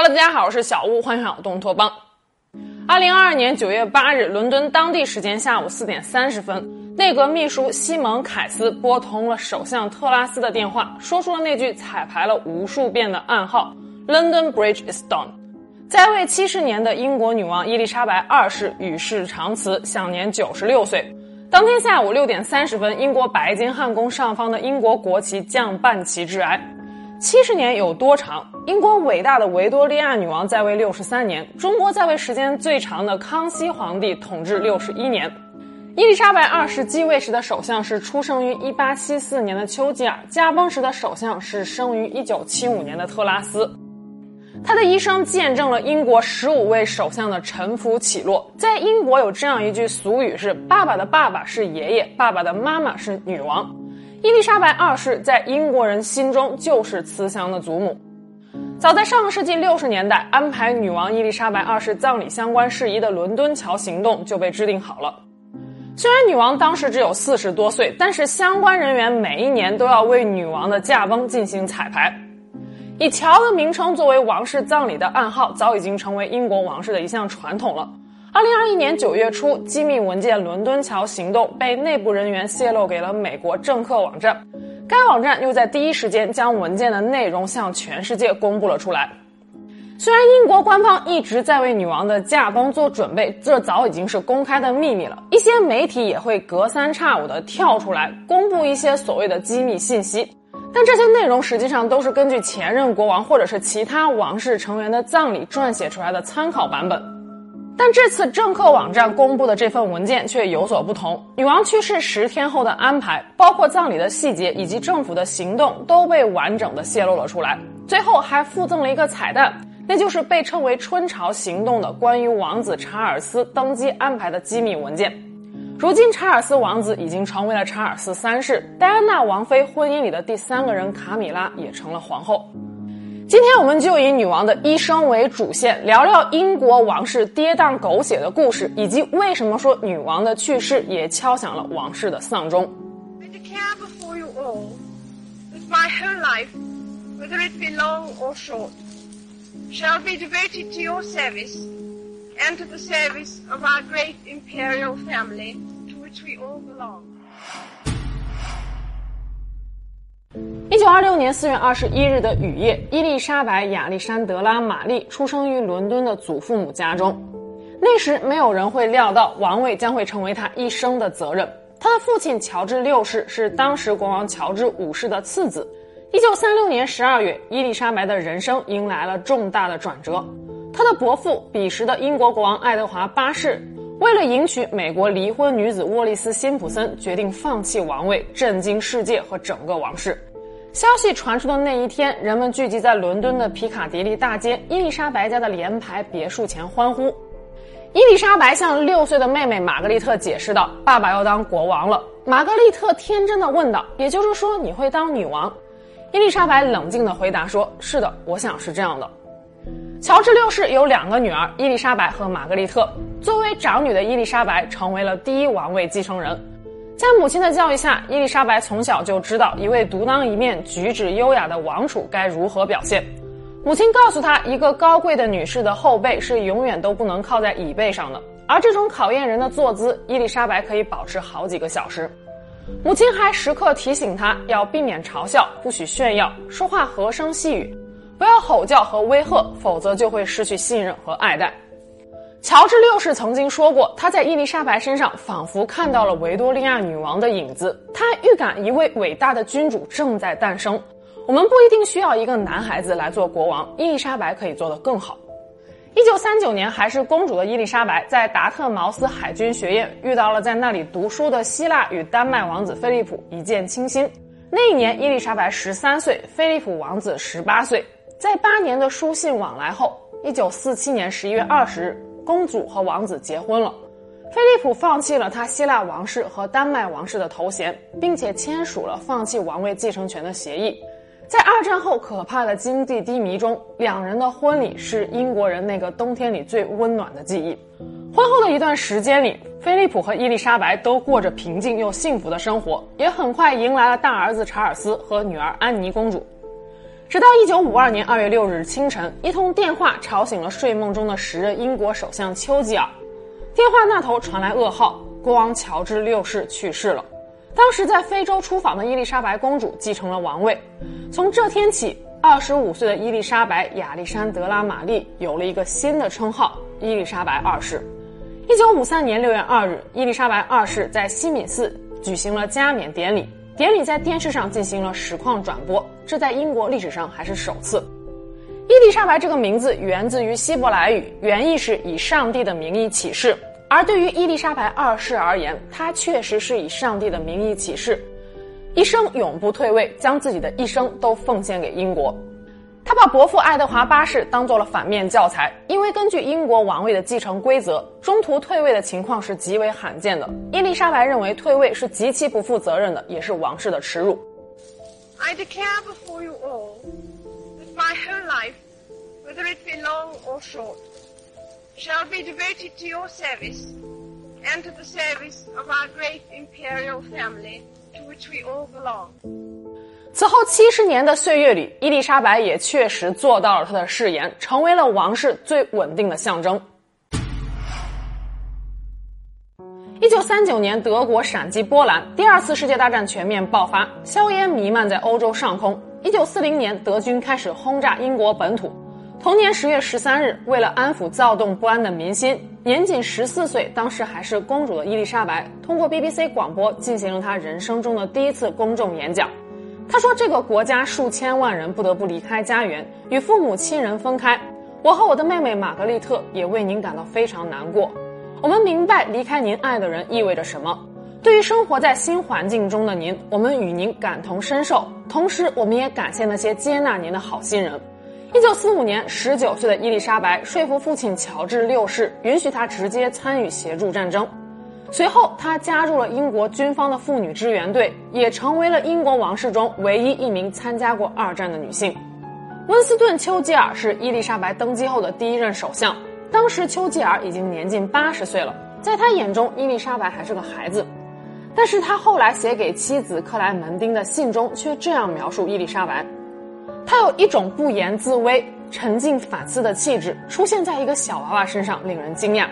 Hello，大家好，我是小屋，欢迎来到东托邦。二零二二年九月八日，伦敦当地时间下午四点三十分，内阁秘书西蒙·凯斯拨通了首相特拉斯的电话，说出了那句彩排了无数遍的暗号：“London Bridge is down。”在位七十年的英国女王伊丽莎白二世与世长辞，享年九十六岁。当天下午六点三十分，英国白金汉宫上方的英国国旗降半旗致哀。七十年有多长？英国伟大的维多利亚女王在位六十三年，中国在位时间最长的康熙皇帝统治六十一年。伊丽莎白二世继位时的首相是出生于一八七四年的丘吉尔，驾崩时的首相是生于一九七五年的特拉斯。他的一生见证了英国十五位首相的沉浮起落。在英国有这样一句俗语是：“爸爸的爸爸是爷爷，爸爸的妈妈是女王。”伊丽莎白二世在英国人心中就是慈祥的祖母。早在上个世纪六十年代，安排女王伊丽莎白二世葬礼相关事宜的伦敦桥行动就被制定好了。虽然女王当时只有四十多岁，但是相关人员每一年都要为女王的驾崩进行彩排。以桥的名称作为王室葬礼的暗号，早已经成为英国王室的一项传统了。二零二一年九月初，机密文件“伦敦桥行动”被内部人员泄露给了美国政客网站，该网站又在第一时间将文件的内容向全世界公布了出来。虽然英国官方一直在为女王的驾崩做准备，这早已经是公开的秘密了。一些媒体也会隔三差五的跳出来公布一些所谓的机密信息，但这些内容实际上都是根据前任国王或者是其他王室成员的葬礼撰写出来的参考版本。但这次政客网站公布的这份文件却有所不同。女王去世十天后的安排，包括葬礼的细节以及政府的行动，都被完整的泄露了出来。最后还附赠了一个彩蛋，那就是被称为“春潮行动”的关于王子查尔斯登基安排的机密文件。如今，查尔斯王子已经成为了查尔斯三世，戴安娜王妃婚姻里的第三个人卡米拉也成了皇后。今天我们就以女王的一生为主线，聊聊英国王室跌宕狗血的故事，以及为什么说女王的去世也敲响了王室的丧钟。I declare before you all that my whole life, whether it be long or short, shall be devoted to your service and to the service of our great imperial family to which we all belong. 一九二六年四月二十一日的雨夜，伊丽莎白·亚历山德拉·玛丽出生于伦敦的祖父母家中。那时，没有人会料到王位将会成为他一生的责任。他的父亲乔治六世是当时国王乔治五世的次子。一九三六年十二月，伊丽莎白的人生迎来了重大的转折。她的伯父，彼时的英国国王爱德华八世，为了迎娶美国离婚女子沃利斯·辛普森，决定放弃王位，震惊世界和整个王室。消息传出的那一天，人们聚集在伦敦的皮卡迪利大街伊丽莎白家的联排别墅前欢呼。伊丽莎白向六岁的妹妹玛格丽特解释道：“爸爸要当国王了。”玛格丽特天真的问道：“也就是说你会当女王？”伊丽莎白冷静的回答说：“是的，我想是这样的。”乔治六世有两个女儿，伊丽莎白和玛格丽特。作为长女的伊丽莎白成为了第一王位继承人。在母亲的教育下，伊丽莎白从小就知道一位独当一面、举止优雅的王储该如何表现。母亲告诉她，一个高贵的女士的后背是永远都不能靠在椅背上的，而这种考验人的坐姿，伊丽莎白可以保持好几个小时。母亲还时刻提醒她要避免嘲笑，不许炫耀，说话和声细语，不要吼叫和威吓，否则就会失去信任和爱戴。乔治六世曾经说过，他在伊丽莎白身上仿佛看到了维多利亚女王的影子。他预感一位伟大的君主正在诞生。我们不一定需要一个男孩子来做国王，伊丽莎白可以做得更好。一九三九年，还是公主的伊丽莎白在达特茅斯海军学院遇到了在那里读书的希腊与丹麦王子菲利普，一见倾心。那一年，伊丽莎白十三岁，菲利普王子十八岁。在八年的书信往来后，一九四七年十一月二十日。公主和王子结婚了，菲利普放弃了他希腊王室和丹麦王室的头衔，并且签署了放弃王位继承权的协议。在二战后可怕的经济低迷中，两人的婚礼是英国人那个冬天里最温暖的记忆。婚后的一段时间里，菲利普和伊丽莎白都过着平静又幸福的生活，也很快迎来了大儿子查尔斯和女儿安妮公主。直到一九五二年二月六日清晨，一通电话吵醒了睡梦中的时任英国首相丘吉尔。电话那头传来噩耗：国王乔治六世去世了。当时在非洲出访的伊丽莎白公主继承了王位。从这天起，二十五岁的伊丽莎白·亚历山德拉·玛丽有了一个新的称号——伊丽莎白二世。一九五三年六月二日，伊丽莎白二世在西敏寺举行了加冕典礼。典礼在电视上进行了实况转播，这在英国历史上还是首次。伊丽莎白这个名字源自于希伯来语，原意是以上帝的名义起誓。而对于伊丽莎白二世而言，她确实是以上帝的名义起誓，一生永不退位，将自己的一生都奉献给英国。他把伯父爱德华八世当做了反面教材，因为根据英国王位的继承规则，中途退位的情况是极为罕见的。伊丽莎白认为退位是极其不负责任的，也是王室的耻辱。I declare before you all that my whole life, whether it be long or short, shall be devoted to your service and to the service of our great imperial family to which we all belong. 此后七十年的岁月里，伊丽莎白也确实做到了她的誓言，成为了王室最稳定的象征。一九三九年，德国闪击波兰，第二次世界大战全面爆发，硝烟弥漫在欧洲上空。一九四零年，德军开始轰炸英国本土。同年十月十三日，为了安抚躁动不安的民心，年仅十四岁、当时还是公主的伊丽莎白，通过 BBC 广播进行了她人生中的第一次公众演讲。她说：“这个国家数千万人不得不离开家园，与父母亲人分开。我和我的妹妹玛格丽特也为您感到非常难过。我们明白离开您爱的人意味着什么。对于生活在新环境中的您，我们与您感同身受。同时，我们也感谢那些接纳您的好心人。”一九四五年，十九岁的伊丽莎白说服父亲乔治六世，允许他直接参与协助战争。随后，她加入了英国军方的妇女支援队，也成为了英国王室中唯一一名参加过二战的女性。温斯顿·丘吉尔是伊丽莎白登基后的第一任首相，当时丘吉尔已经年近八十岁了，在他眼中，伊丽莎白还是个孩子。但是他后来写给妻子克莱门丁的信中却这样描述伊丽莎白：她有一种不言自威、沉静反思的气质，出现在一个小娃娃身上，令人惊讶。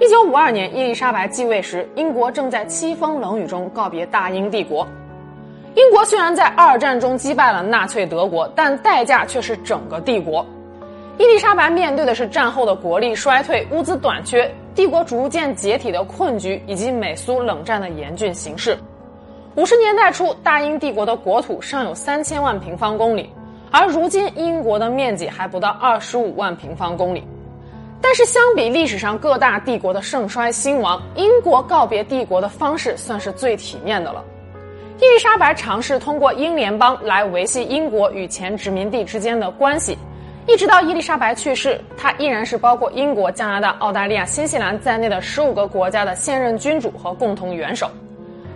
一九五二年，伊丽莎白继位时，英国正在凄风冷雨中告别大英帝国。英国虽然在二战中击败了纳粹德国，但代价却是整个帝国。伊丽莎白面对的是战后的国力衰退、物资短缺、帝国逐渐解体的困局，以及美苏冷战的严峻形势。五十年代初，大英帝国的国土尚有三千万平方公里，而如今英国的面积还不到二十五万平方公里。但是，相比历史上各大帝国的盛衰兴亡，英国告别帝国的方式算是最体面的了。伊丽莎白尝试通过英联邦来维系英国与前殖民地之间的关系，一直到伊丽莎白去世，她依然是包括英国、加拿大、澳大利亚、新西兰在内的十五个国家的现任君主和共同元首。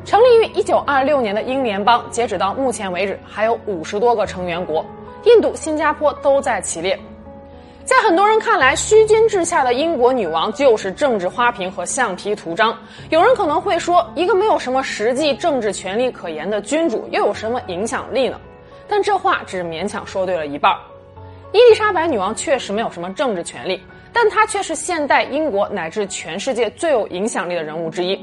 成立于一九二六年的英联邦，截止到目前为止还有五十多个成员国，印度、新加坡都在其列。在很多人看来，虚君治下的英国女王就是政治花瓶和橡皮图章。有人可能会说，一个没有什么实际政治权力可言的君主，又有什么影响力呢？但这话只勉强说对了一半儿。伊丽莎白女王确实没有什么政治权力，但她却是现代英国乃至全世界最有影响力的人物之一。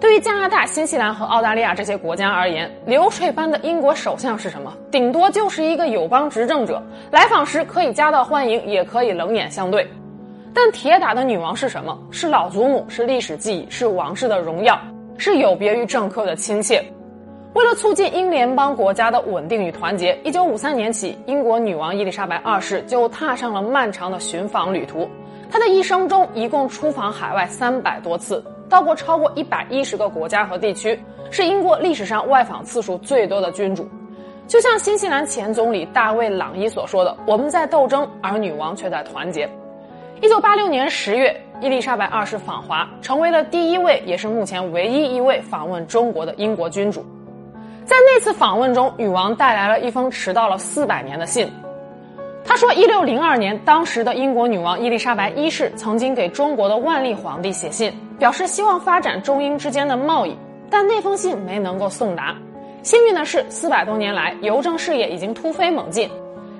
对于加拿大、新西兰和澳大利亚这些国家而言，流水般的英国首相是什么？顶多就是一个友邦执政者，来访时可以夹道欢迎，也可以冷眼相对。但铁打的女王是什么？是老祖母，是历史记忆，是王室的荣耀，是有别于政客的亲切。为了促进英联邦国家的稳定与团结，一九五三年起，英国女王伊丽莎白二世就踏上了漫长的寻访旅途。她的一生中一共出访海外三百多次。到过超过一百一十个国家和地区，是英国历史上外访次数最多的君主。就像新西兰前总理大卫·朗伊所说的：“我们在斗争，而女王却在团结。”一九八六年十月，伊丽莎白二世访华，成为了第一位，也是目前唯一一位访问中国的英国君主。在那次访问中，女王带来了一封迟到了四百年的信。她说：“一六零二年，当时的英国女王伊丽莎白一世曾经给中国的万历皇帝写信。”表示希望发展中英之间的贸易，但那封信没能够送达。幸运的是，四百多年来邮政事业已经突飞猛进。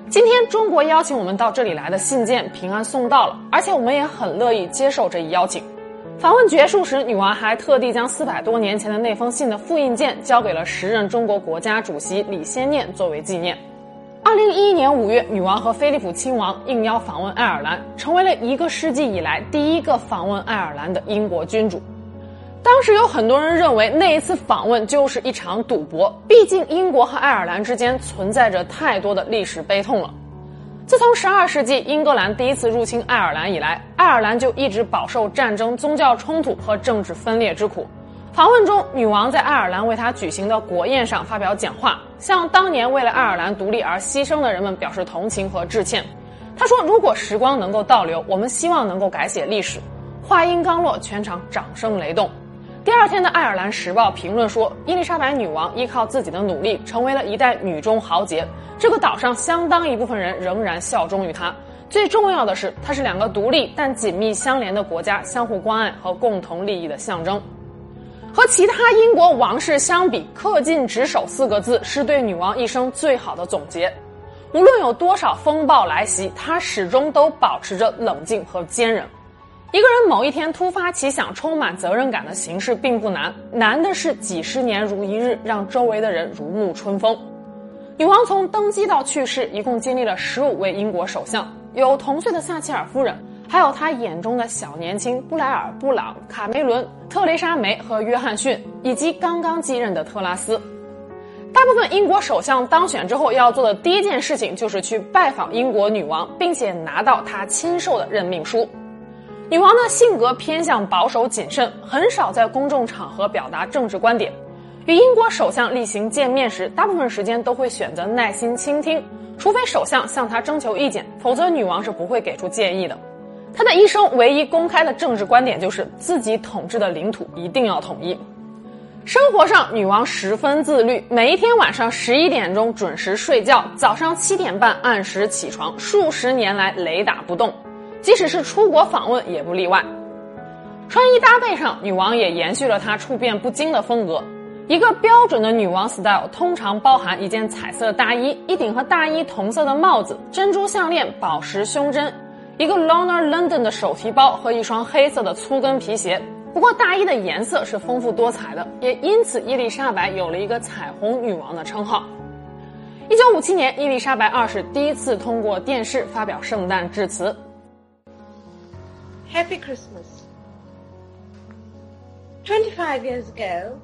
今天中国邀请我们到这里来的信件平安送到了，而且我们也很乐意接受这一邀请。访问结束时，女王还特地将四百多年前的那封信的复印件交给了时任中国国家主席李先念作为纪念。二零一一年五月，女王和菲利普亲王应邀访问爱尔兰，成为了一个世纪以来第一个访问爱尔兰的英国君主。当时有很多人认为那一次访问就是一场赌博，毕竟英国和爱尔兰之间存在着太多的历史悲痛了。自从十二世纪英格兰第一次入侵爱尔兰以来，爱尔兰就一直饱受战争、宗教冲突和政治分裂之苦。访问中，女王在爱尔兰为她举行的国宴上发表讲话，向当年为了爱尔兰独立而牺牲的人们表示同情和致歉。她说：“如果时光能够倒流，我们希望能够改写历史。”话音刚落，全场掌声雷动。第二天的《爱尔兰时报》评论说，伊丽莎白女王依靠自己的努力，成为了一代女中豪杰。这个岛上相当一部分人仍然效忠于她。最重要的是，她是两个独立但紧密相连的国家相互关爱和共同利益的象征。和其他英国王室相比，“恪尽职守”四个字是对女王一生最好的总结。无论有多少风暴来袭，她始终都保持着冷静和坚韧。一个人某一天突发奇想，充满责任感的形式并不难，难的是几十年如一日，让周围的人如沐春风。女王从登基到去世，一共经历了十五位英国首相，有同岁的撒切尔夫人，还有她眼中的小年轻布莱尔、布朗、卡梅伦、特蕾莎梅和约翰逊，以及刚刚继任的特拉斯。大部分英国首相当选之后要做的第一件事情，就是去拜访英国女王，并且拿到她亲授的任命书。女王的性格偏向保守谨慎，很少在公众场合表达政治观点。与英国首相例行见面时，大部分时间都会选择耐心倾听，除非首相向她征求意见，否则女王是不会给出建议的。她的一生唯一公开的政治观点就是自己统治的领土一定要统一。生活上，女王十分自律，每一天晚上十一点钟准时睡觉，早上七点半按时起床，数十年来雷打不动。即使是出国访问也不例外。穿衣搭配上，女王也延续了她处变不惊的风格。一个标准的女王 style 通常包含一件彩色大衣、一顶和大衣同色的帽子、珍珠项链、宝石胸针、一个 Lona London 的手提包和一双黑色的粗跟皮鞋。不过，大衣的颜色是丰富多彩的，也因此伊丽莎白有了一个“彩虹女王”的称号。一九五七年，伊丽莎白二世第一次通过电视发表圣诞致辞。Happy Christmas. 25 years ago,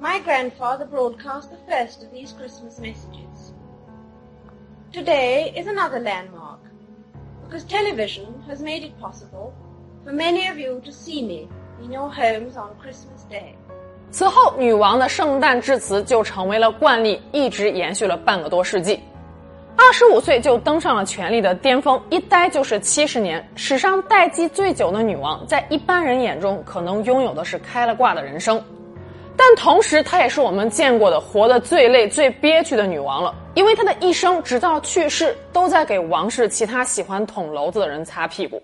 my grandfather broadcast the first of these Christmas messages. Today is another landmark because television has made it possible for many of you to see me in your homes on Christmas Day. 此后，女王的圣诞致辞就成为了惯例，一直延续了半个多世纪。 二十五岁就登上了权力的巅峰，一待就是七十年。史上待机最久的女王，在一般人眼中，可能拥有的是开了挂的人生，但同时，她也是我们见过的活得最累、最憋屈的女王了。因为她的一生，直到去世，都在给王室其他喜欢捅娄子的人擦屁股。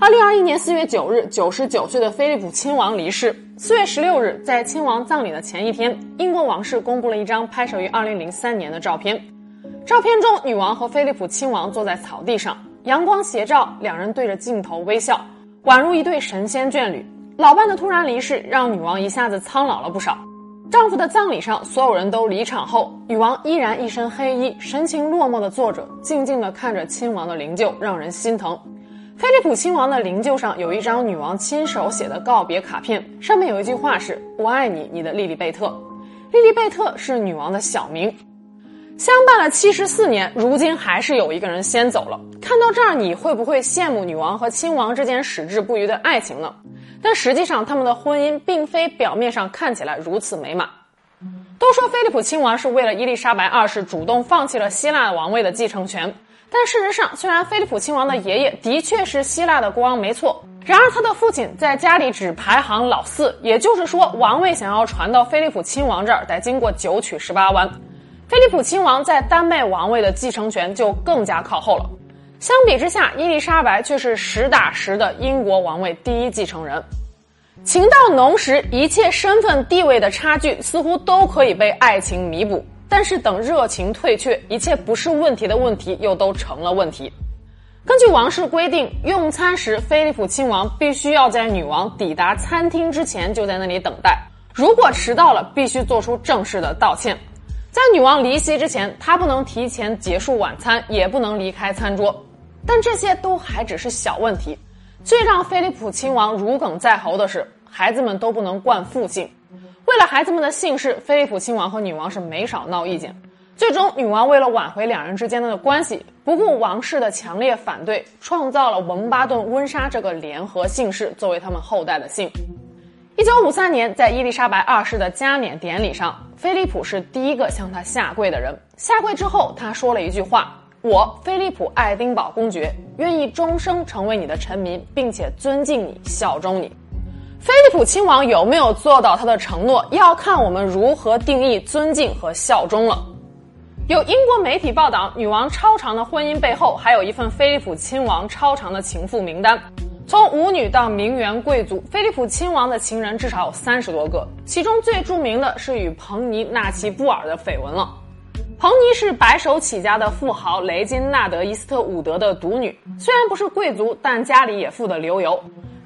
二零二一年四月九日，九十九岁的菲利普亲王离世。四月十六日，在亲王葬礼的前一天，英国王室公布了一张拍摄于二零零三年的照片。照片中，女王和菲利普亲王坐在草地上，阳光斜照，两人对着镜头微笑，宛如一对神仙眷侣。老伴的突然离世，让女王一下子苍老了不少。丈夫的葬礼上，所有人都离场后，女王依然一身黑衣，神情落寞地坐着，静静地看着亲王的灵柩，让人心疼。菲利普亲王的灵柩上有一张女王亲手写的告别卡片，上面有一句话是“我爱你，你的莉莉贝特”。莉莉贝特是女王的小名。相伴了七十四年，如今还是有一个人先走了。看到这儿，你会不会羡慕女王和亲王之间矢志不渝的爱情呢？但实际上，他们的婚姻并非表面上看起来如此美满。都说菲利普亲王是为了伊丽莎白二世主动放弃了希腊王位的继承权。但事实上，虽然菲利普亲王的爷爷的确是希腊的国王，没错，然而他的父亲在家里只排行老四，也就是说，王位想要传到菲利普亲王这儿，得经过九曲十八弯。菲利普亲王在丹麦王位的继承权就更加靠后了。相比之下，伊丽莎白却是实打实的英国王位第一继承人。情到浓时，一切身份地位的差距似乎都可以被爱情弥补。但是等热情退却，一切不是问题的问题又都成了问题。根据王室规定，用餐时菲利普亲王必须要在女王抵达餐厅之前就在那里等待，如果迟到了，必须做出正式的道歉。在女王离席之前，他不能提前结束晚餐，也不能离开餐桌。但这些都还只是小问题，最让菲利普亲王如鲠在喉的是，孩子们都不能冠父姓。为了孩子们的姓氏，菲利普亲王和女王是没少闹意见。最终，女王为了挽回两人之间的关系，不顾王室的强烈反对，创造了文巴顿温莎这个联合姓氏作为他们后代的姓。一九五三年，在伊丽莎白二世的加冕典礼上，菲利普是第一个向她下跪的人。下跪之后，他说了一句话：“我，菲利普爱丁堡公爵，愿意终生成为你的臣民，并且尊敬你，效忠你。”菲利普亲王有没有做到他的承诺，要看我们如何定义尊敬和效忠了。有英国媒体报道，女王超长的婚姻背后还有一份菲利普亲王超长的情妇名单。从舞女到名媛贵族，菲利普亲王的情人至少有三十多个，其中最著名的是与彭尼纳奇布尔的绯闻了。彭尼是白手起家的富豪雷金纳德伊斯特伍德的独女，虽然不是贵族，但家里也富得流油。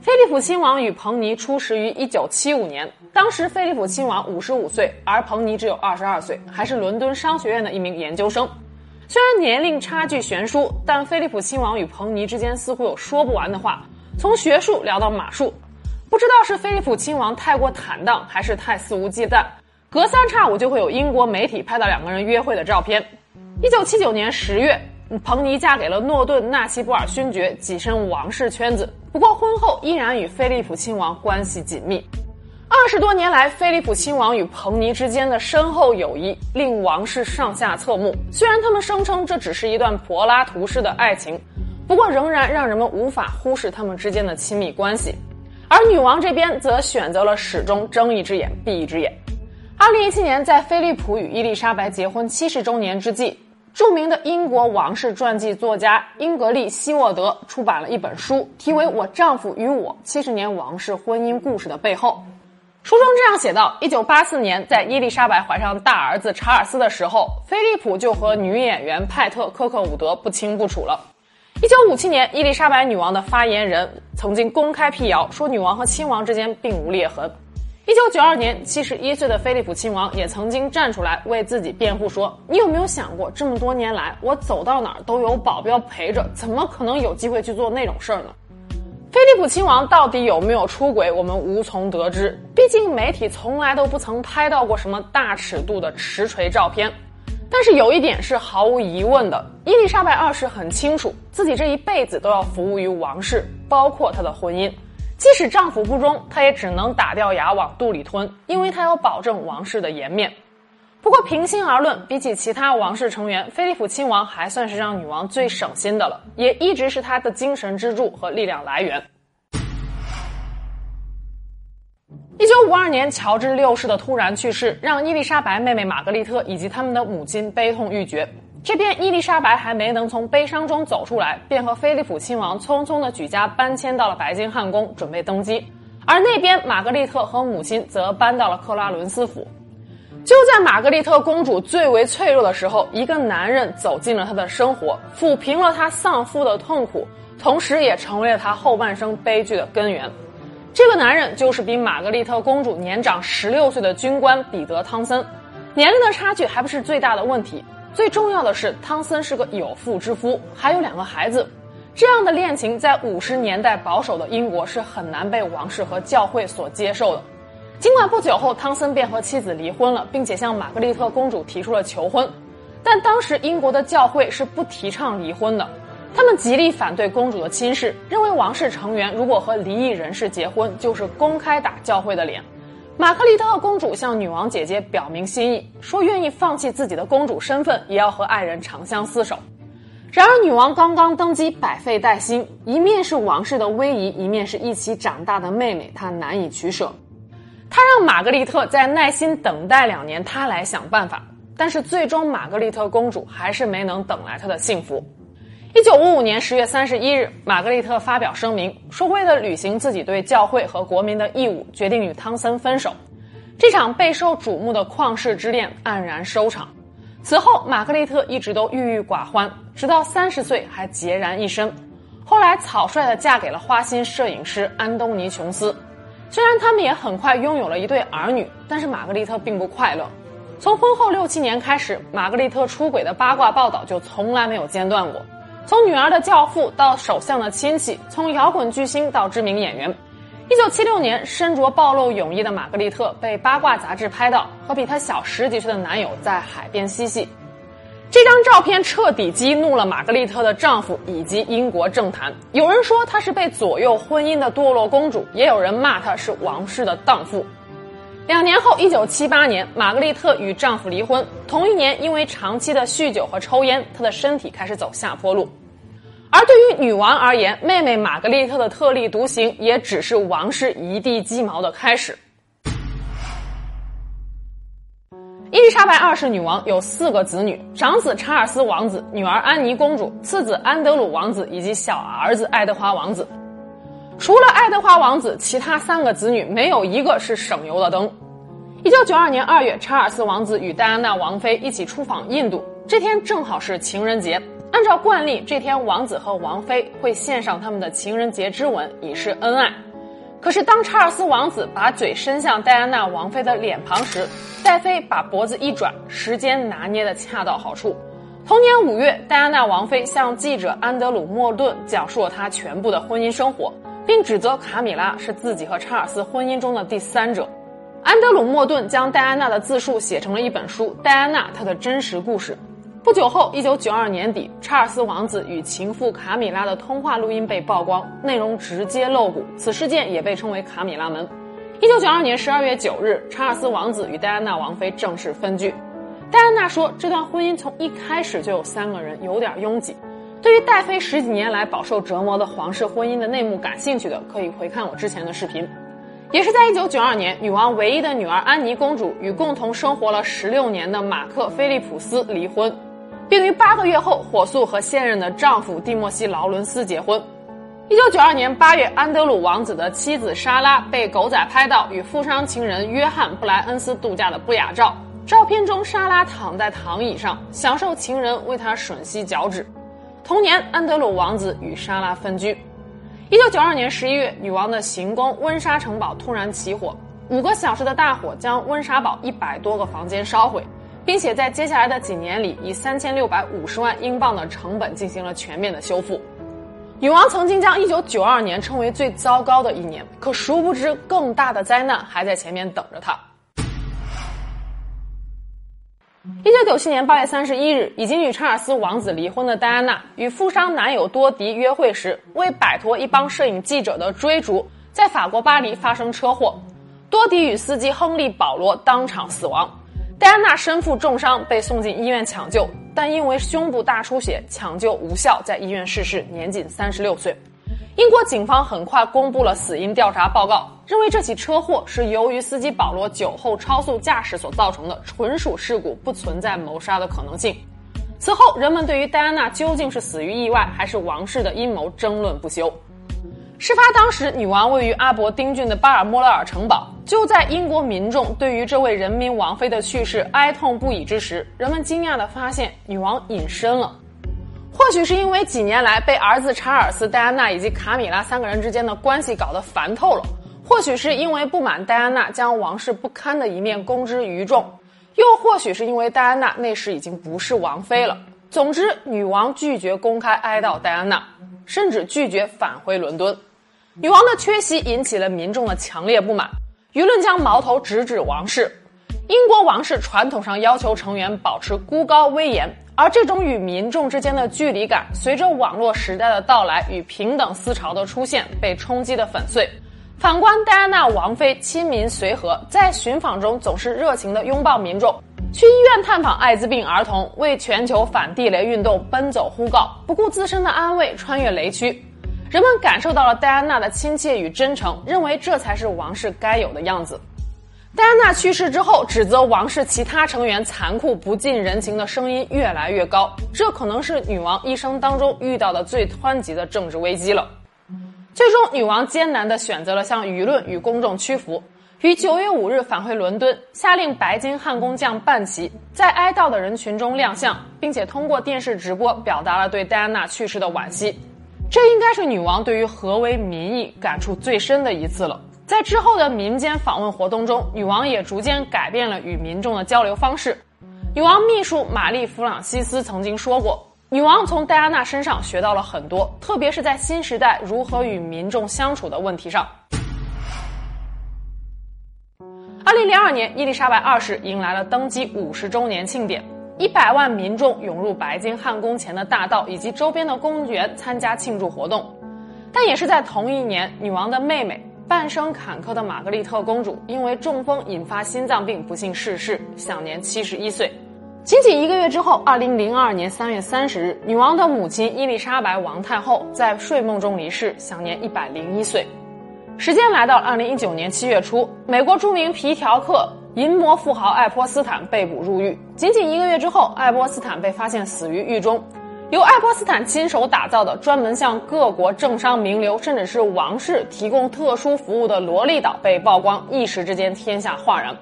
菲利普亲王与彭尼初识于一九七五年，当时菲利普亲王五十五岁，而彭尼只有二十二岁，还是伦敦商学院的一名研究生。虽然年龄差距悬殊，但菲利普亲王与彭尼之间似乎有说不完的话，从学术聊到马术。不知道是菲利普亲王太过坦荡，还是太肆无忌惮，隔三差五就会有英国媒体拍到两个人约会的照片。一九七九年十月。彭尼嫁给了诺顿纳西布尔勋爵，跻身王室圈子。不过婚后依然与菲利普亲王关系紧密。二十多年来，菲利普亲王与彭尼之间的深厚友谊令王室上下侧目。虽然他们声称这只是一段柏拉图式的爱情，不过仍然让人们无法忽视他们之间的亲密关系。而女王这边则选择了始终睁一只眼闭一只眼。二零一七年，在菲利普与伊丽莎白结婚七十周年之际。著名的英国王室传记作家英格丽·希沃德出版了一本书，题为《我丈夫与我：七十年王室婚姻故事的背后》。书中这样写道：一九八四年，在伊丽莎白怀上大儿子查尔斯的时候，菲利普就和女演员派特·科克伍德不清不楚了。一九五七年，伊丽莎白女王的发言人曾经公开辟谣，说女王和亲王之间并无裂痕。一九九二年，七十一岁的菲利普亲王也曾经站出来为自己辩护，说：“你有没有想过，这么多年来，我走到哪儿都有保镖陪着，怎么可能有机会去做那种事儿呢？”菲利普亲王到底有没有出轨，我们无从得知。毕竟媒体从来都不曾拍到过什么大尺度的实锤照片。但是有一点是毫无疑问的：伊丽莎白二世很清楚，自己这一辈子都要服务于王室，包括她的婚姻。即使丈夫不忠，她也只能打掉牙往肚里吞，因为她要保证王室的颜面。不过，平心而论，比起其他王室成员，菲利普亲王还算是让女王最省心的了，也一直是她的精神支柱和力量来源。一九五二年，乔治六世的突然去世，让伊丽莎白妹妹玛格丽特以及他们的母亲悲痛欲绝。这边伊丽莎白还没能从悲伤中走出来，便和菲利普亲王匆匆的举家搬迁到了白金汉宫，准备登基。而那边玛格丽特和母亲则搬到了克拉伦斯府。就在玛格丽特公主最为脆弱的时候，一个男人走进了她的生活，抚平了她丧夫的痛苦，同时也成为了她后半生悲剧的根源。这个男人就是比玛格丽特公主年长十六岁的军官彼得·汤森。年龄的差距还不是最大的问题。最重要的是，汤森是个有妇之夫，还有两个孩子。这样的恋情在五十年代保守的英国是很难被王室和教会所接受的。尽管不久后汤森便和妻子离婚了，并且向玛格丽特公主提出了求婚，但当时英国的教会是不提倡离婚的，他们极力反对公主的亲事，认为王室成员如果和离异人士结婚，就是公开打教会的脸。玛格丽特公主向女王姐姐表明心意，说愿意放弃自己的公主身份，也要和爱人长相厮守。然而，女王刚刚登基，百废待兴，一面是王室的威仪，一面是一起长大的妹妹，她难以取舍。她让玛格丽特再耐心等待两年，她来想办法。但是，最终玛格丽特公主还是没能等来她的幸福。一九五五年十月三十一日，玛格丽特发表声明，说为了履行自己对教会和国民的义务，决定与汤森分手。这场备受瞩目的旷世之恋黯然收场。此后，玛格丽特一直都郁郁寡欢，直到三十岁还孑然一身。后来，草率地嫁给了花心摄影师安东尼·琼斯。虽然他们也很快拥有了一对儿女，但是玛格丽特并不快乐。从婚后六七年开始，玛格丽特出轨的八卦报道就从来没有间断过。从女儿的教父到首相的亲戚，从摇滚巨星到知名演员。一九七六年，身着暴露泳衣的玛格丽特被八卦杂志拍到和比她小十几岁的男友在海边嬉戏。这张照片彻底激怒了玛格丽特的丈夫以及英国政坛。有人说她是被左右婚姻的堕落公主，也有人骂她是王室的荡妇。两年后，一九七八年，玛格丽特与丈夫离婚。同一年，因为长期的酗酒和抽烟，她的身体开始走下坡路。而对于女王而言，妹妹玛格丽特的特立独行也只是王室一地鸡毛的开始。伊丽莎白二世女王有四个子女：长子查尔斯王子、女儿安妮公主、次子安德鲁王子以及小儿子爱德华王子。除了爱德华王子，其他三个子女没有一个是省油的灯。一九九二年二月，查尔斯王子与戴安娜王妃一起出访印度，这天正好是情人节。按照惯例，这天王子和王妃会献上他们的情人节之吻，以示恩爱。可是，当查尔斯王子把嘴伸向戴安娜王妃的脸庞时，戴妃把脖子一转，时间拿捏的恰到好处。同年五月，戴安娜王妃向记者安德鲁·莫顿讲述了她全部的婚姻生活，并指责卡米拉是自己和查尔斯婚姻中的第三者。安德鲁·莫顿将戴安娜的自述写成了一本书《戴安娜：她的真实故事》。不久后，一九九二年底，查尔斯王子与情妇卡米拉的通话录音被曝光，内容直接露骨。此事件也被称为“卡米拉门”。一九九二年十二月九日，查尔斯王子与戴安娜王妃正式分居。戴安娜说，这段婚姻从一开始就有三个人，有点拥挤。对于戴妃十几年来饱受折磨的皇室婚姻的内幕感兴趣的，可以回看我之前的视频。也是在一九九二年，女王唯一的女儿安妮公主与共同生活了十六年的马克·菲利普斯离婚。并于八个月后火速和现任的丈夫蒂莫西·劳伦斯结婚。一九九二年八月，安德鲁王子的妻子莎拉被狗仔拍到与富商情人约翰·布莱恩斯度假的不雅照。照片中，莎拉躺在躺椅上，享受情人为她吮吸脚趾。同年，安德鲁王子与莎拉分居。一九九二年十一月，女王的行宫温莎城堡突然起火，五个小时的大火将温莎堡一百多个房间烧毁。并且在接下来的几年里，以三千六百五十万英镑的成本进行了全面的修复。女王曾经将一九九二年称为最糟糕的一年，可殊不知更大的灾难还在前面等着她。一九九七年八月三十一日，已经与查尔斯王子离婚的戴安娜与富商男友多迪约会时，为摆脱一帮摄影记者的追逐，在法国巴黎发生车祸，多迪与司机亨利·保罗当场死亡。戴安娜身负重伤，被送进医院抢救，但因为胸部大出血，抢救无效，在医院逝世，年仅三十六岁。英国警方很快公布了死因调查报告，认为这起车祸是由于司机保罗酒后超速驾驶所造成的，纯属事故，不存在谋杀的可能性。此后，人们对于戴安娜究竟是死于意外还是王室的阴谋争论不休。事发当时，女王位于阿伯丁郡的巴尔莫勒尔城堡。就在英国民众对于这位人民王妃的去世哀痛不已之时，人们惊讶地发现女王隐身了。或许是因为几年来被儿子查尔斯、戴安娜以及卡米拉三个人之间的关系搞得烦透了；或许是因为不满戴安娜将王室不堪的一面公之于众；又或许是因为戴安娜那时已经不是王妃了。总之，女王拒绝公开哀悼戴安娜，甚至拒绝返回伦敦。女王的缺席引起了民众的强烈不满。舆论将矛头直指王室。英国王室传统上要求成员保持孤高威严，而这种与民众之间的距离感，随着网络时代的到来与平等思潮的出现，被冲击的粉碎。反观戴安娜王妃亲民随和，在寻访中总是热情地拥抱民众，去医院探访艾滋病儿童，为全球反地雷运动奔走呼告，不顾自身的安危穿越雷区。人们感受到了戴安娜的亲切与真诚，认为这才是王室该有的样子。戴安娜去世之后，指责王室其他成员残酷不近人情的声音越来越高，这可能是女王一生当中遇到的最湍急的政治危机了。最终，女王艰难地选择了向舆论与公众屈服。于九月五日返回伦敦，下令白金汉宫降半旗在哀悼的人群中亮相，并且通过电视直播表达了对戴安娜去世的惋惜。这应该是女王对于何为民意感触最深的一次了。在之后的民间访问活动中，女王也逐渐改变了与民众的交流方式。女王秘书玛丽·弗朗西斯曾经说过，女王从戴安娜身上学到了很多，特别是在新时代如何与民众相处的问题上。二零零二年，伊丽莎白二世迎来了登基五十周年庆典。一百万民众涌入白金汉宫前的大道以及周边的公园参加庆祝活动，但也是在同一年，女王的妹妹半生坎坷的玛格丽特公主因为中风引发心脏病不幸逝世，享年七十一岁。仅仅一个月之后，二零零二年三月三十日，女王的母亲伊丽莎白王太后在睡梦中离世，享年一百零一岁。时间来到二零一九年七月初，美国著名皮条客。淫魔富豪爱泼斯坦被捕入狱，仅仅一个月之后，爱泼斯坦被发现死于狱中。由爱泼斯坦亲手打造的、专门向各国政商名流甚至是王室提供特殊服务的萝莉岛被曝光，一时之间天下哗然。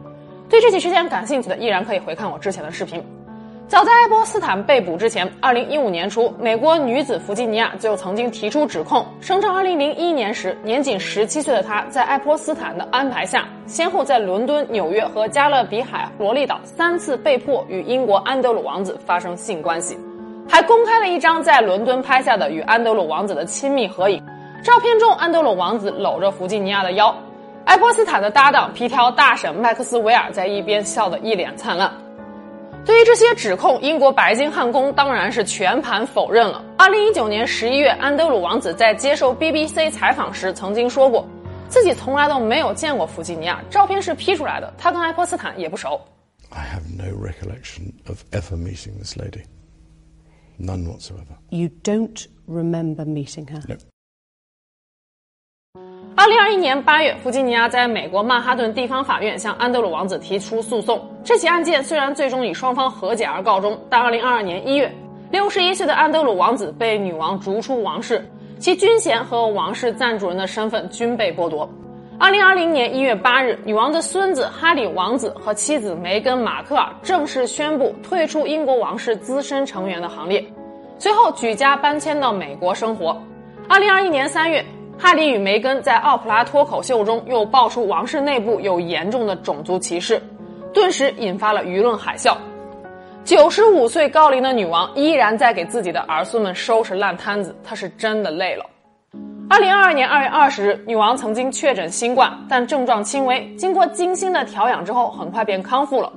对这起事件感兴趣的，依然可以回看我之前的视频。早在爱泼斯坦被捕之前，二零一五年初，美国女子弗吉尼亚就曾经提出指控，声称二零零一年时，年仅十七岁的她在爱泼斯坦的安排下，先后在伦敦、纽约和加勒比海罗利岛三次被迫与英国安德鲁王子发生性关系，还公开了一张在伦敦拍下的与安德鲁王子的亲密合影。照片中，安德鲁王子搂着弗吉尼亚的腰，爱泼斯坦的搭档皮条大婶麦克斯韦尔在一边笑得一脸灿烂。对于这些指控，英国白金汉宫当然是全盘否认了。二零一九年十一月，安德鲁王子在接受 BBC 采访时曾经说过，自己从来都没有见过弗吉尼亚，照片是 P 出来的，他跟爱泼斯坦也不熟。I have no recollection of ever meeting this lady. None whatsoever. You don't remember meeting her? No. 二零二一年八月，弗吉尼亚在美国曼哈顿地方法院向安德鲁王子提出诉讼。这起案件虽然最终以双方和解而告终，但二零二二年一月，六十一岁的安德鲁王子被女王逐出王室，其军衔和王室赞助人的身份均被剥夺。二零二零年一月八日，女王的孙子哈里王子和妻子梅根·马克尔正式宣布退出英国王室资深成员的行列，随后举家搬迁到美国生活。二零二一年三月。哈里与梅根在奥普拉脱口秀中又爆出王室内部有严重的种族歧视，顿时引发了舆论海啸。九十五岁高龄的女王依然在给自己的儿孙们收拾烂摊子，她是真的累了。二零二二年二月二十日，女王曾经确诊新冠，但症状轻微，经过精心的调养之后，很快便康复了。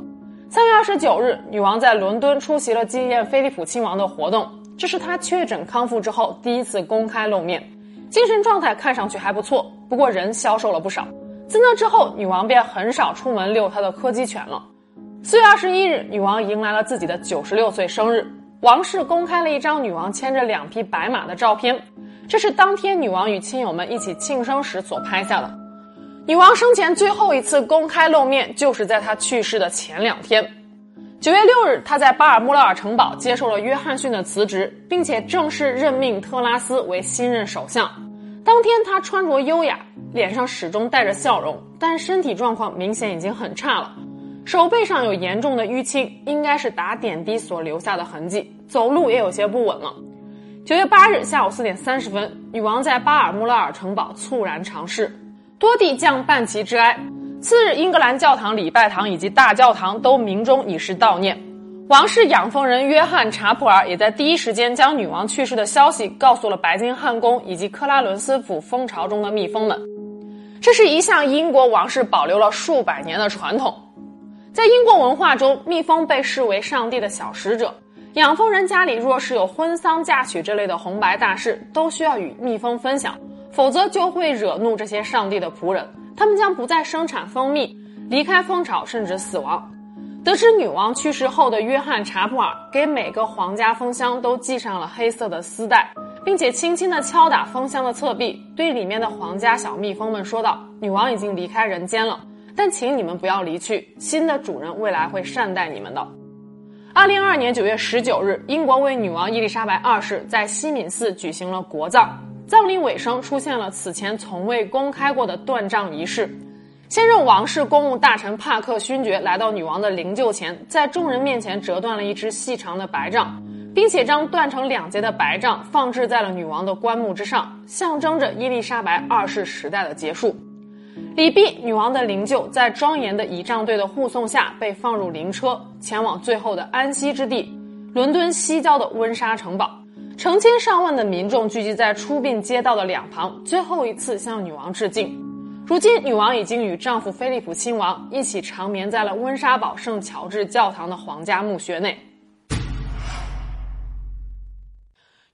三月二十九日，女王在伦敦出席了纪念菲利普亲王的活动，这是她确诊康复之后第一次公开露面。精神状态看上去还不错，不过人消瘦了不少。自那之后，女王便很少出门遛她的柯基犬了。四月二十一日，女王迎来了自己的九十六岁生日，王室公开了一张女王牵着两匹白马的照片，这是当天女王与亲友们一起庆生时所拍下的。女王生前最后一次公开露面，就是在她去世的前两天。九月六日，她在巴尔穆勒尔城堡接受了约翰逊的辞职，并且正式任命特拉斯为新任首相。当天，她穿着优雅，脸上始终带着笑容，但身体状况明显已经很差了，手背上有严重的淤青，应该是打点滴所留下的痕迹，走路也有些不稳了。九月八日下午四点三十分，女王在巴尔穆勒尔城堡猝然长逝，多地降半旗致哀。次日，英格兰教堂、礼拜堂以及大教堂都鸣钟以示悼念。王室养蜂人约翰·查普尔也在第一时间将女王去世的消息告诉了白金汉宫以及克拉伦斯府蜂巢中的蜜蜂们。这是一项英国王室保留了数百年的传统。在英国文化中，蜜蜂被视为上帝的小使者。养蜂人家里若是有婚丧嫁娶这类的红白大事，都需要与蜜蜂分享，否则就会惹怒这些上帝的仆人。他们将不再生产蜂蜜，离开蜂巢，甚至死亡。得知女王去世后的约翰·查普尔给每个皇家蜂箱都系上了黑色的丝带，并且轻轻地敲打蜂箱的侧壁，对里面的皇家小蜜蜂们说道：“女王已经离开人间了，但请你们不要离去，新的主人未来会善待你们的。”二零二二年九月十九日，英国为女王伊丽莎白二世在西敏寺举行了国葬。葬礼尾声出现了此前从未公开过的断杖仪式，现任王室公务大臣帕克勋爵来到女王的灵柩前，在众人面前折断了一支细长的白杖，并且将断成两截的白杖放置在了女王的棺木之上，象征着伊丽莎白二世时代的结束。礼毕，女王的灵柩在庄严的仪仗队的护送下被放入灵车，前往最后的安息之地——伦敦西郊的温莎城堡。成千上万的民众聚集在出殡街道的两旁，最后一次向女王致敬。如今，女王已经与丈夫菲利普亲王一起长眠在了温莎堡圣乔治教堂的皇家墓穴内。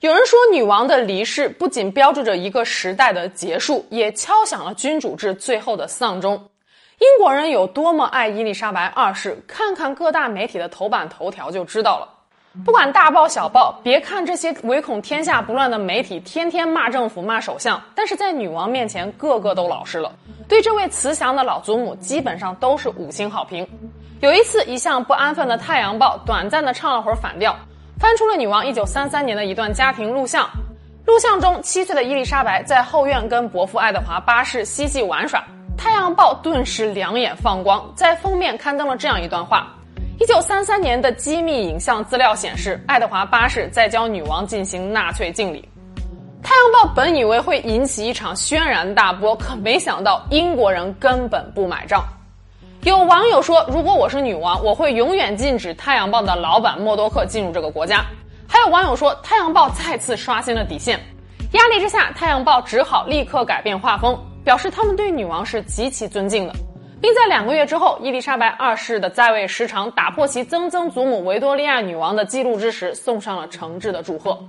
有人说，女王的离世不仅标志着一个时代的结束，也敲响了君主制最后的丧钟。英国人有多么爱伊丽莎白二世，看看各大媒体的头版头条就知道了。不管大报小报，别看这些唯恐天下不乱的媒体天天骂政府、骂首相，但是在女王面前，个个都老实了。对这位慈祥的老祖母，基本上都是五星好评。有一次，一向不安分的《太阳报》短暂的唱了会儿反调，翻出了女王1933年的一段家庭录像。录像中，七岁的伊丽莎白在后院跟伯父爱德华八世嬉戏玩耍。《太阳报》顿时两眼放光，在封面刊登了这样一段话。一九三三年的机密影像资料显示，爱德华八世在教女王进行纳粹敬礼。太阳报本以为会引起一场轩然大波，可没想到英国人根本不买账。有网友说：“如果我是女王，我会永远禁止太阳报的老板默多克进入这个国家。”还有网友说，太阳报再次刷新了底线。压力之下，太阳报只好立刻改变画风，表示他们对女王是极其尊敬的。并在两个月之后，伊丽莎白二世的在位时长打破其曾曾祖母维多利亚女王的记录之时，送上了诚挚的祝贺。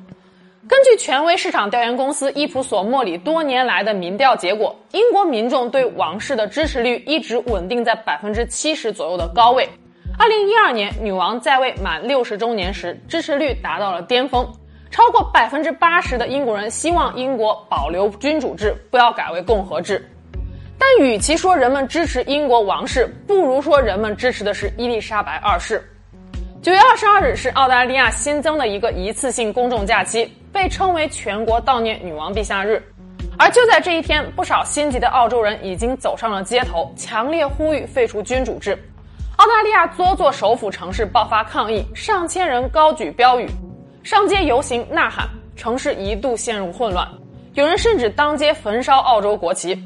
根据权威市场调研公司伊普索莫里多年来的民调结果，英国民众对王室的支持率一直稳定在百分之七十左右的高位。二零一二年，女王在位满六十周年时，支持率达到了巅峰，超过百分之八十的英国人希望英国保留君主制，不要改为共和制。但与其说人们支持英国王室，不如说人们支持的是伊丽莎白二世。九月二十二日是澳大利亚新增的一个一次性公众假期，被称为全国悼念女王陛下日。而就在这一天，不少心急的澳洲人已经走上了街头，强烈呼吁废除君主制。澳大利亚多座首府城市爆发抗议，上千人高举标语，上街游行呐喊，城市一度陷入混乱，有人甚至当街焚烧澳洲国旗。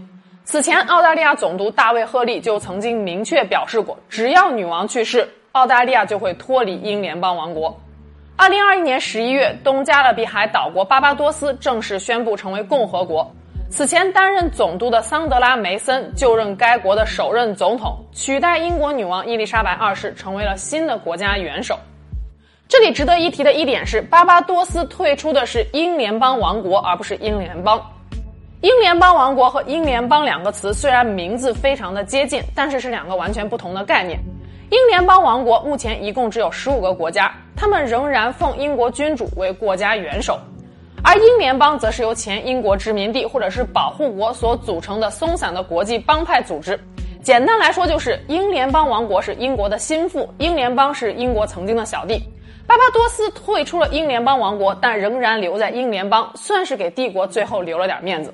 此前，澳大利亚总督大卫·赫利就曾经明确表示过，只要女王去世，澳大利亚就会脱离英联邦王国。二零二一年十一月，东加勒比海岛国巴巴多斯正式宣布成为共和国。此前担任总督的桑德拉·梅森就任该国的首任总统，取代英国女王伊丽莎白二世，成为了新的国家元首。这里值得一提的一点是，巴巴多斯退出的是英联邦王国，而不是英联邦。英联邦王国和英联邦两个词虽然名字非常的接近，但是是两个完全不同的概念。英联邦王国目前一共只有十五个国家，他们仍然奉英国君主为国家元首，而英联邦则是由前英国殖民地或者是保护国所组成的松散的国际帮派组织。简单来说，就是英联邦王国是英国的心腹，英联邦是英国曾经的小弟。巴巴多斯退出了英联邦王国，但仍然留在英联邦，算是给帝国最后留了点面子。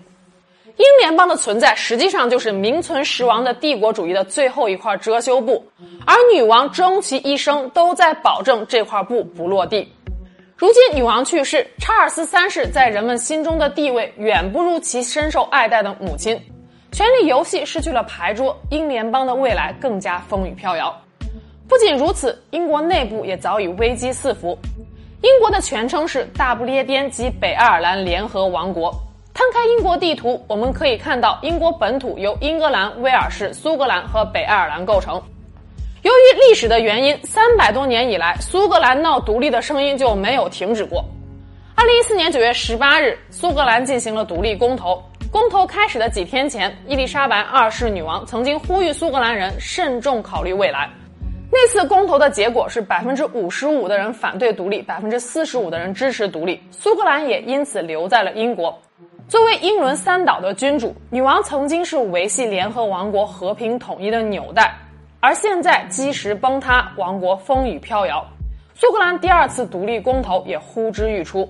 英联邦的存在实际上就是名存实亡的帝国主义的最后一块遮羞布，而女王终其一生都在保证这块布不落地。如今女王去世，查尔斯三世在人们心中的地位远不如其深受爱戴的母亲，权力游戏失去了牌桌，英联邦的未来更加风雨飘摇。不仅如此，英国内部也早已危机四伏。英国的全称是大不列颠及北爱尔兰联合王国。摊开英国地图，我们可以看到，英国本土由英格兰、威尔士、苏格兰和北爱尔兰构成。由于历史的原因，三百多年以来，苏格兰闹独立的声音就没有停止过。二零一四年九月十八日，苏格兰进行了独立公投。公投开始的几天前，伊丽莎白二世女王曾经呼吁苏格兰人慎重考虑未来。那次公投的结果是百分之五十五的人反对独立，百分之四十五的人支持独立。苏格兰也因此留在了英国。作为英伦三岛的君主，女王曾经是维系联合王国和平统一的纽带，而现在基石崩塌，王国风雨飘摇，苏格兰第二次独立公投也呼之欲出。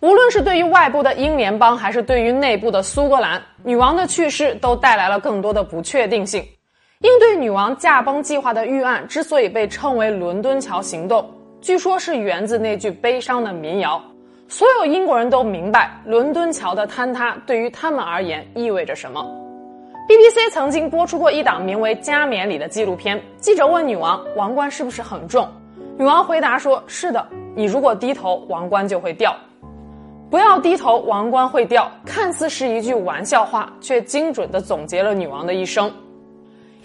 无论是对于外部的英联邦，还是对于内部的苏格兰，女王的去世都带来了更多的不确定性。应对女王驾崩计划的预案之所以被称为“伦敦桥行动”，据说是源自那句悲伤的民谣。所有英国人都明白，伦敦桥的坍塌对于他们而言意味着什么。BBC 曾经播出过一档名为《加冕礼》的纪录片。记者问女王：“王冠是不是很重？”女王回答说：“是的，你如果低头，王冠就会掉。不要低头，王冠会掉。”看似是一句玩笑话，却精准地总结了女王的一生。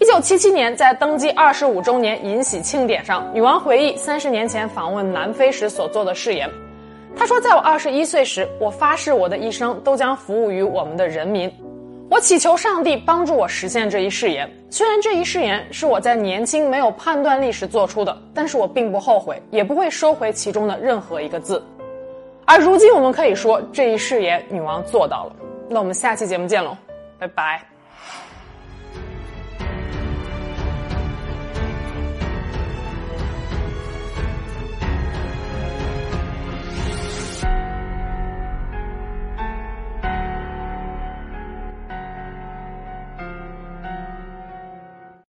一九七七年，在登基二十五周年银禧庆典上，女王回忆三十年前访问南非时所做的誓言。她说：“在我二十一岁时，我发誓我的一生都将服务于我们的人民。我祈求上帝帮助我实现这一誓言。虽然这一誓言是我在年轻没有判断力时做出的，但是我并不后悔，也不会收回其中的任何一个字。而如今，我们可以说这一誓言，女王做到了。那我们下期节目见喽，拜拜。”